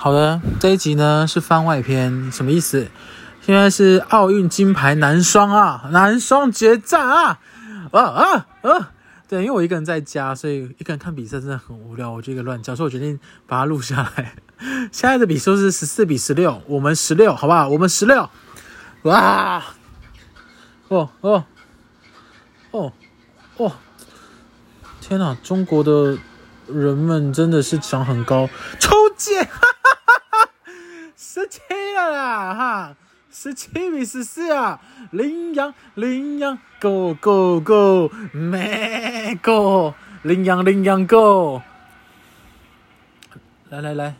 好的，这一集呢是番外篇，什么意思？现在是奥运金牌男双啊，男双决战啊！啊啊啊！对，因为我一个人在家，所以一个人看比赛真的很无聊，我就一个乱叫，所以我决定把它录下来。现在的比数是十四比十六，我们十六，好不好？我们十六！哇！哦哦哦哦！天哪，中国的人们真的是长很高，抽检！十七了啦，哈，十七比十四啊！羚羊，羚羊，Go Go Go，没 Go，羚羊，羚羊 Go，来来来，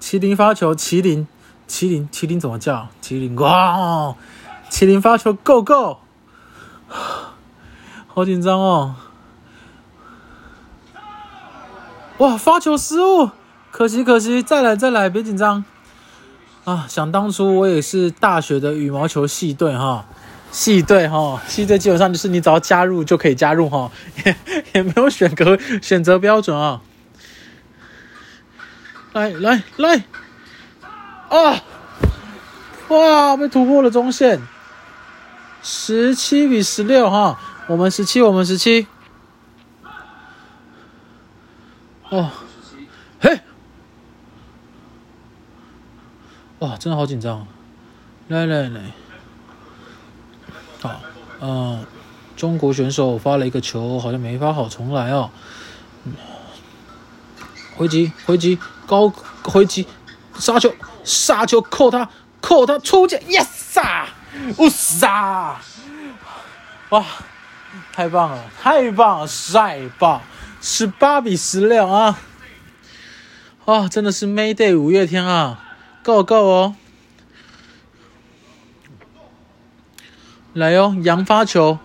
麒麟发球，麒麟，麒麟，麒麟怎么叫？麒麟哇，麒麟发球，Go Go，好紧张哦！哇，发球失误。可惜可惜，再来再来，别紧张啊！想当初我也是大学的羽毛球系队哈，系队哈，系队基本上就是你只要加入就可以加入哈，也 也没有选择选择标准啊！来来来，啊！哇，被突破了中线，十七比十六哈，我们十七，我们十七，哦。哇，真的好紧张！来来来，好，嗯，中国选手发了一个球，好像没发好，重来哦。回击，回击，高回击，杀球，杀球，扣他，扣他，出界，yes 啊，乌杀！哇，太棒了，太棒了，帅爆！十八比十六啊！啊，真的是 Mayday 五月天啊！够够哦！来哦，扬发球！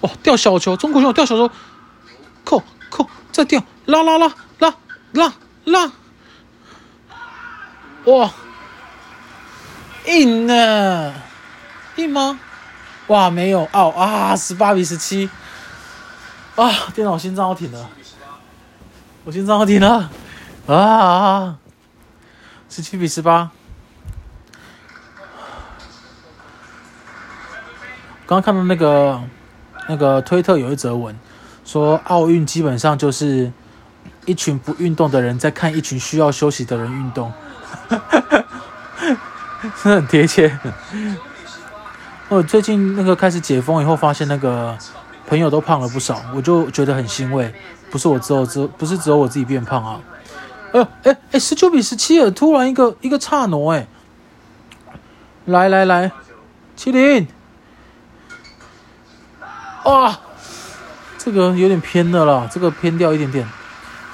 哇，掉小球！中国选手掉小球，扣扣再掉，拉拉拉拉拉拉！哇，硬呢？硬吗？哇，没有哦啊！十八比十七啊！电脑心脏要停了，我心脏要停了啊！十七比十八。刚刚看到那个那个推特有一则文，说奥运基本上就是一群不运动的人在看一群需要休息的人运动，是 很贴切。我最近那个开始解封以后，发现那个朋友都胖了不少，我就觉得很欣慰。不是我只有只不是只有我自己变胖啊！哎，哎哎，十九比十七了，突然一个一个岔挪哎！来来来，麒麟，哇，这个有点偏了啦，这个偏掉一点点，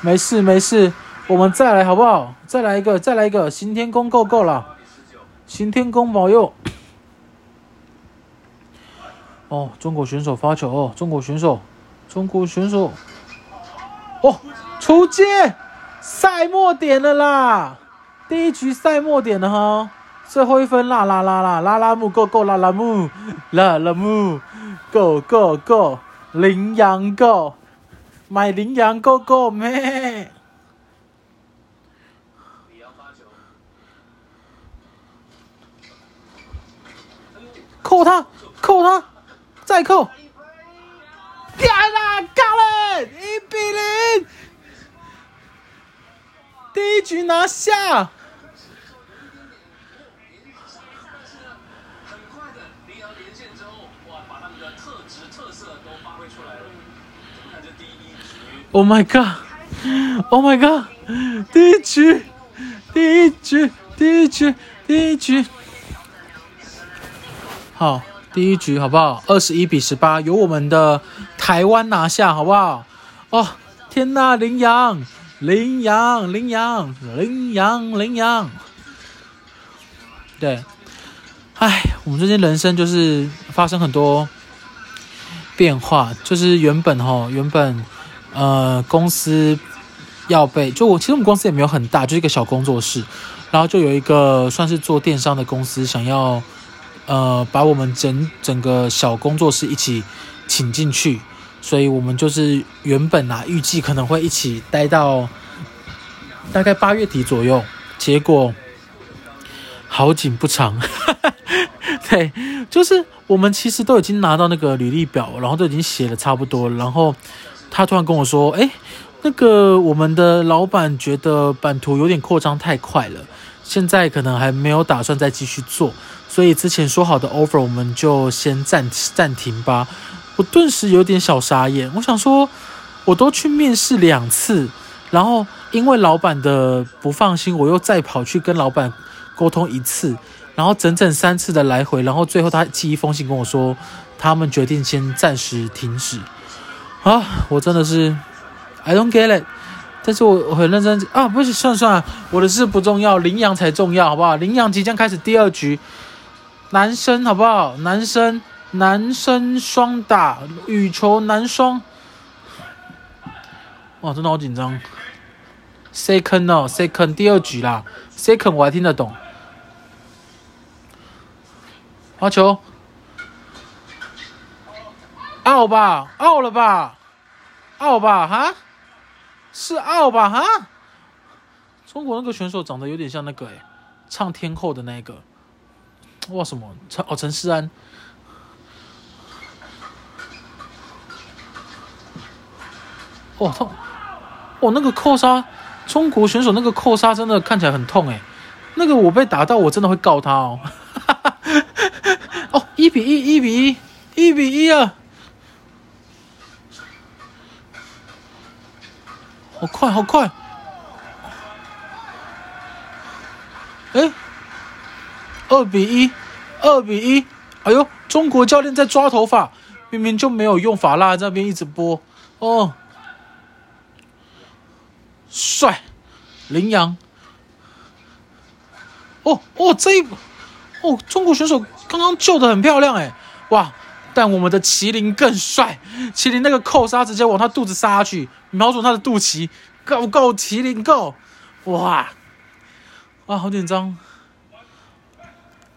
没事没事，我们再来好不好？再来一个，再来一个，行天宫够够了，行天宫保佑。哦，中国选手发球哦，中国选手，中国选手，哦，出界，赛末点了啦，第一局赛末点了哈，最后一分啦啦啦啦，啦啦木够够啦啦木，啦啦木够够够，羚羊够，买羚羊够够咩？扣他，扣他。再扣，天哪，搞了，一比零，第一局拿下。Oh my god！Oh my god！第一局，第一局，第一局，第一局，好。第一局好不好？二十一比十八，由我们的台湾拿下，好不好？哦，天呐，羚羊，羚羊，羚羊，羚羊，羚羊。对，哎，我们最近人生就是发生很多变化，就是原本哈，原本呃，公司要被就我，其实我们公司也没有很大，就是一个小工作室，然后就有一个算是做电商的公司想要。呃，把我们整整个小工作室一起请进去，所以我们就是原本啊，预计可能会一起待到大概八月底左右，结果好景不长，对，就是我们其实都已经拿到那个履历表，然后都已经写的差不多，然后他突然跟我说，哎，那个我们的老板觉得版图有点扩张太快了。现在可能还没有打算再继续做，所以之前说好的 offer 我们就先暂暂停吧。我顿时有点小傻眼，我想说，我都去面试两次，然后因为老板的不放心，我又再跑去跟老板沟通一次，然后整整三次的来回，然后最后他寄一封信跟我说，他们决定先暂时停止。啊，我真的是，I don't get it。但是我我很认真啊，不是算算，我的事不重要，羚羊才重要，好不好？羚羊即将开始第二局，男生好不好？男生男生双打羽球男双，哇，真的好紧张。Second 哦，Second 第二局啦，Second 我还听得懂。发球澳吧澳了吧澳吧，哈？是奥吧？哈，中国那个选手长得有点像那个哎，唱天后的那个，哇什么陈哦陈思安，哇痛，哇那个扣杀，中国选手那个扣杀真的看起来很痛哎，那个我被打到我真的会告他哦，哦一比一一比一一比一啊！好快，好快！哎，二比一，二比一！哎呦，中国教练在抓头发，明明就没有用发蜡，在那边一直播哦，帅，羚羊！哦哦，这一哦，中国选手刚刚救得很漂亮哎，哇！但我们的麒麟更帅，麒麟那个扣杀直接往他肚子杀去，瞄准他的肚脐，Go Go 麒麟 Go！哇，哇，好紧张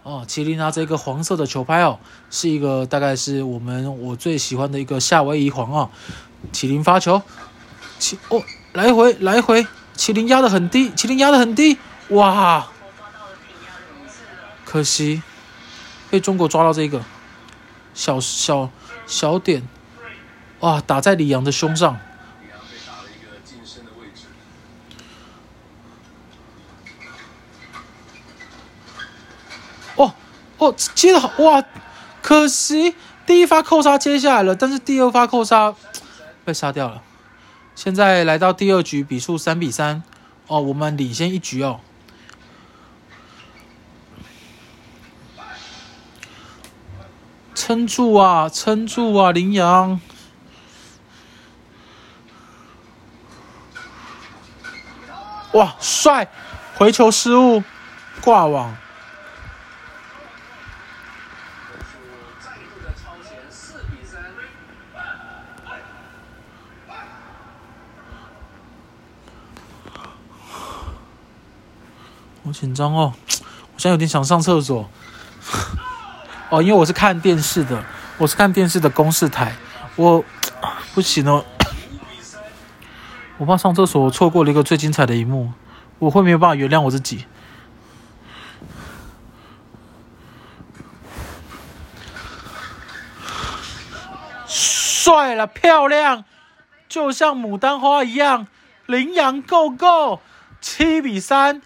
哦！麒麟拿着一个黄色的球拍哦，是一个大概是我们我最喜欢的一个夏威夷黄哦。麒麟发球，麒哦，来回来回，麒麟压得很低，麒麟压得很低，哇！可惜被中国抓到这个。小小小点，哇！打在李阳的胸上。哦，接的好哇！可惜第一发扣杀接下来了，但是第二发扣杀被杀掉了。现在来到第二局，比数三比三。哦，我们领先一局哦。撑住啊！撑住啊！羚羊，哇，帅！回球失误，挂网。好紧张哦！我现在有点想上厕所。哦，因为我是看电视的，我是看电视的公视台，我不行哦，我怕上厕所我错过了一个最精彩的一幕，我会没有办法原谅我自己。帅了，漂亮，就像牡丹花一样，羚羊 Go Go，七比三，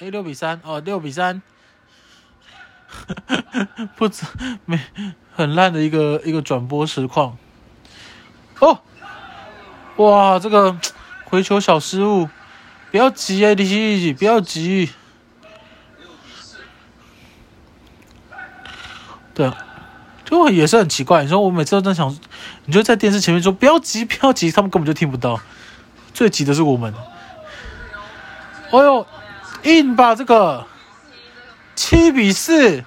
哎，六比三，哦，六比三。不止没很烂的一个一个转播实况哦，哇，这个回球小失误，不要急啊，李希，不要急。对，就也是很奇怪。你说我每次都在想，你就在电视前面说不要急，不要急，他们根本就听不到。最急的是我们。哎呦，硬吧这个。七比四，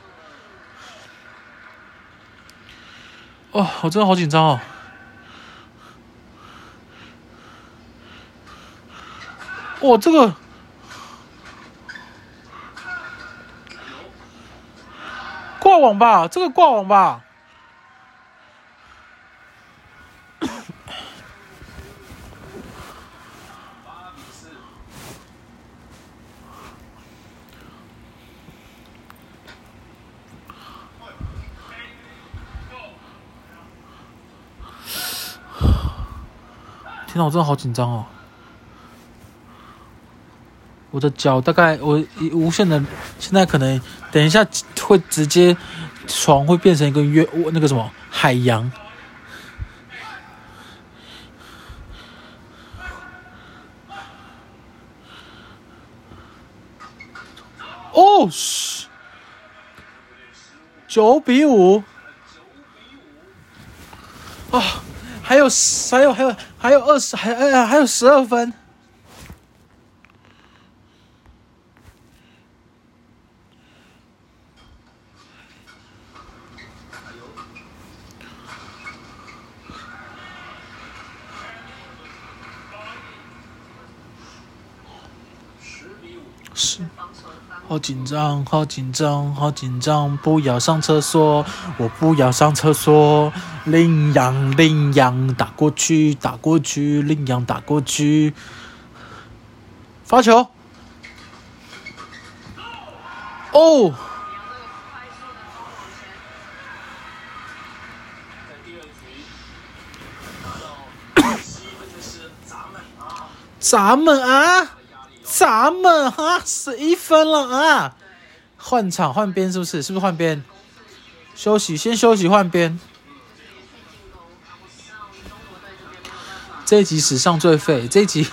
哦，我真的好紧张哦！哇，这个挂网吧，这个挂网吧。我真的好紧张哦！我的脚大概我无限的，现在可能等一下会直接床会变成一个月那个什么海洋。哦，嘘，九比五啊！还有还有还有还有二十还呃还有十二分，好紧张，好紧张，好紧张！不要上厕所，我不要上厕所。羚羊，羚羊，打过去，打过去，羚羊打过去，发球，哦，咱们啊，咱们啊，十一分了啊，换场换边是不是？是不是换边？休息，先休息，换边。这一集史上最废，这一集，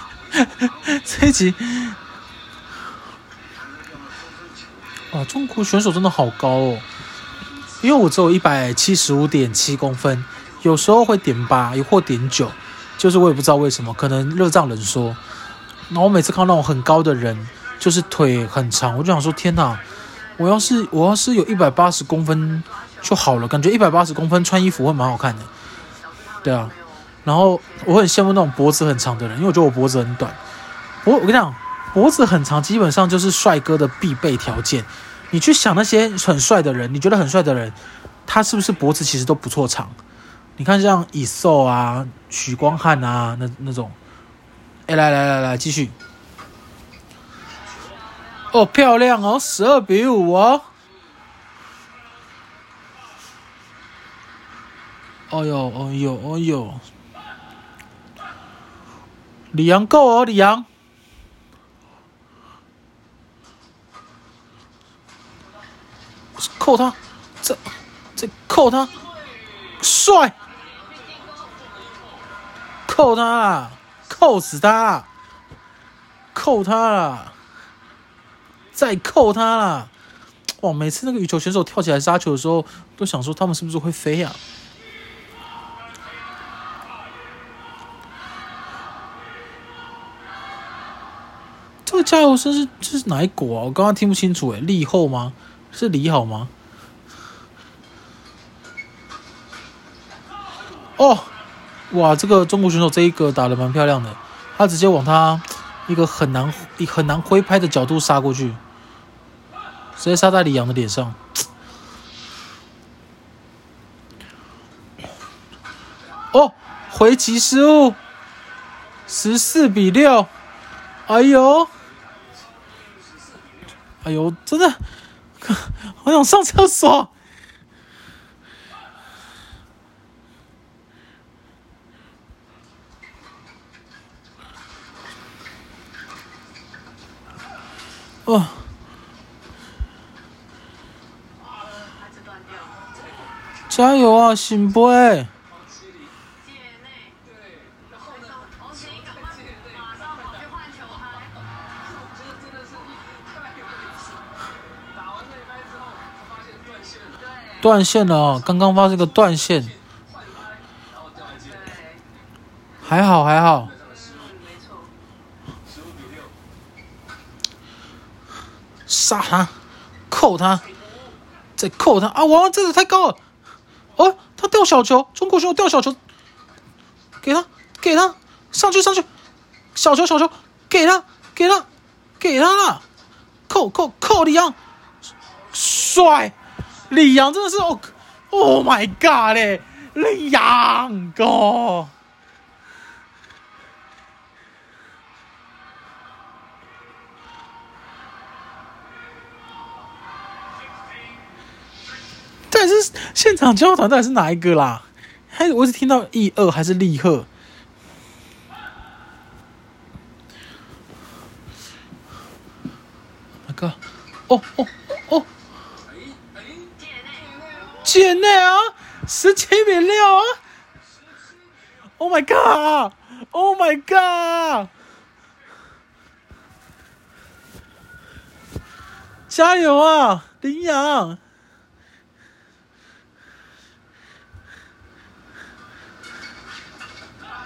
这一集，哇！中国选手真的好高哦，因为我只有一百七十五点七公分，有时候会点八，又或点九，就是我也不知道为什么，可能热胀冷缩。然后我每次看到那种很高的人，就是腿很长，我就想说：天哪！我要是我要是有一百八十公分就好了，感觉一百八十公分穿衣服会蛮好看的。对啊。然后我很羡慕那种脖子很长的人，因为我觉得我脖子很短。我我跟你讲，脖子很长基本上就是帅哥的必备条件。你去想那些很帅的人，你觉得很帅的人，他是不是脖子其实都不错长？你看像乙寿啊、许光汉啊，那那种。哎，来来来来，继续。哦，漂亮哦，十二比五哦。哦呦，哦呦，哦呦。李阳够哦，李阳，扣他，这这扣他，帅，扣他啦，扣死他，扣他啦，再扣他啦！哇，每次那个羽球选手跳起来杀球的时候，都想说他们是不是会飞呀？这个加油声是这是哪一国啊？我刚刚听不清楚诶，立后吗？是利好吗？哦，哇，这个中国选手这一个打得蛮漂亮的，他直接往他一个很难很难挥拍的角度杀过去，直接杀在李阳的脸上。哦，回击失误，十四比六，哎呦！哎呦，真的，好想上厕所。哦，加油啊，醒杯！断线了哦，刚刚发这个断线，还好还好，杀他，扣他，扣他啊！哇，这个太高了，哦，他掉小球，中国选手掉小球，给他，给他，上去上去，小球小球，给他，给他，给他了，扣扣扣李阳，帅。李阳真的是哦，Oh my God 嘞，李阳哥。但是现场交谈到底是哪一个啦？还我是听到一二还是立赫？那个，哦哦哦，界内啊，十七米六啊！Oh my god！Oh my god！加油啊，林洋！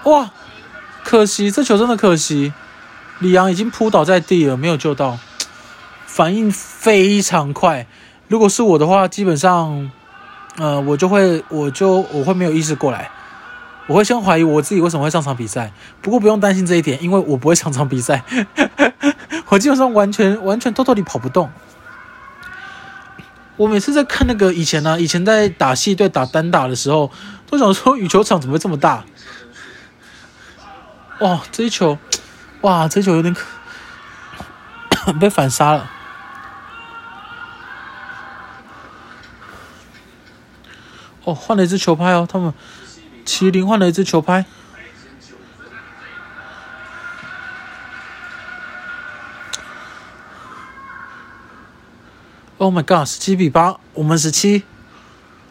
哇，可惜这球真的可惜，李阳已经扑倒在地了，没有救到，反应非常快。如果是我的话，基本上，呃，我就会，我就我会没有意识过来，我会先怀疑我自己为什么会上场比赛。不过不用担心这一点，因为我不会上场比赛，我基本上完全完全偷偷地跑不动。我每次在看那个以前呢、啊，以前在打系队打单打的时候，都想说羽球场怎么会这么大？哇，这一球，哇，这一球有点可 被反杀了。哦，换了一支球拍哦，他们麒麟换了一支球拍。Oh my god，十七比八，我们十七，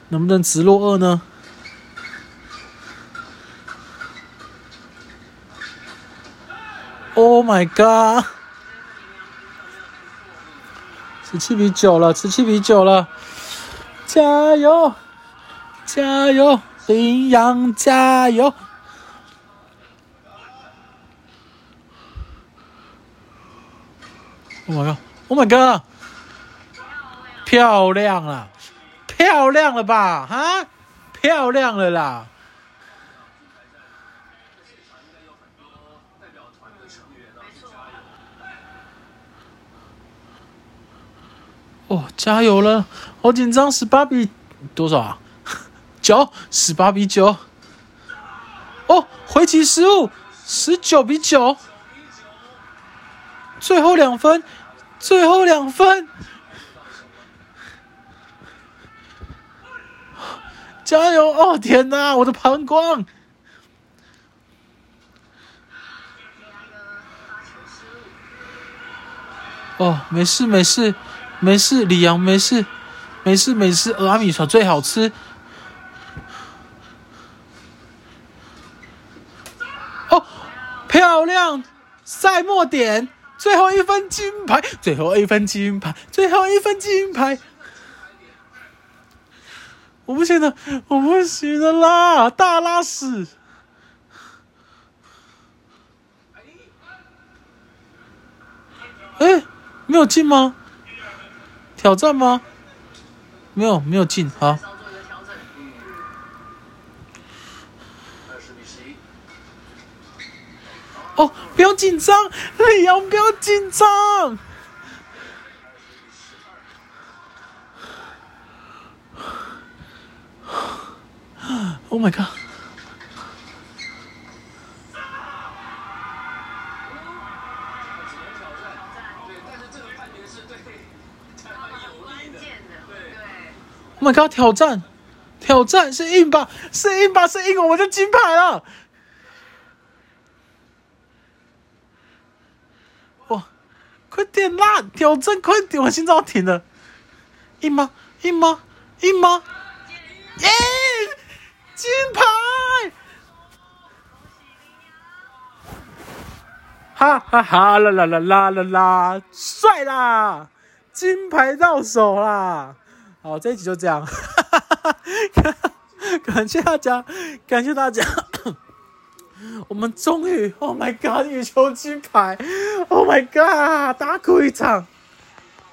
能不能直落二呢？Oh my god！十七比九了，十七比九了，加油，加油，林洋加油！Oh my god！Oh my god！漂亮了，漂亮了吧？哈，漂亮了啦！哦，加油了！好紧张，十八比多少啊？九，十八比九。哦，回击失误，十九比九。最后两分，最后两分。加油！哦，天哪，我的膀胱。哦，没事，没事。没事，李阳没事，没事没事。俄阿米耍最好吃。哦，漂亮！赛末点，最后一分金牌，最后一分金牌，最后一分金牌。我不行了，我不行了啦！大拉屎。哎，没有进吗？挑战吗？没有，没有进。好。哦，不要紧张，李阳，不要紧张。Oh my god！我们刚挑战，挑战是硬吧？是硬吧？是硬，我们就金牌了！哇，快点啦！挑战，快点！我心脏停了。硬吗？硬吗？硬吗？耶！金牌！哈哈哈啦啦啦啦啦啦！帅啦！金牌到手啦！好，这一集就这样，感谢大家，感谢大家，我们终于，Oh my God，羽球金牌，Oh my God，大哭一场。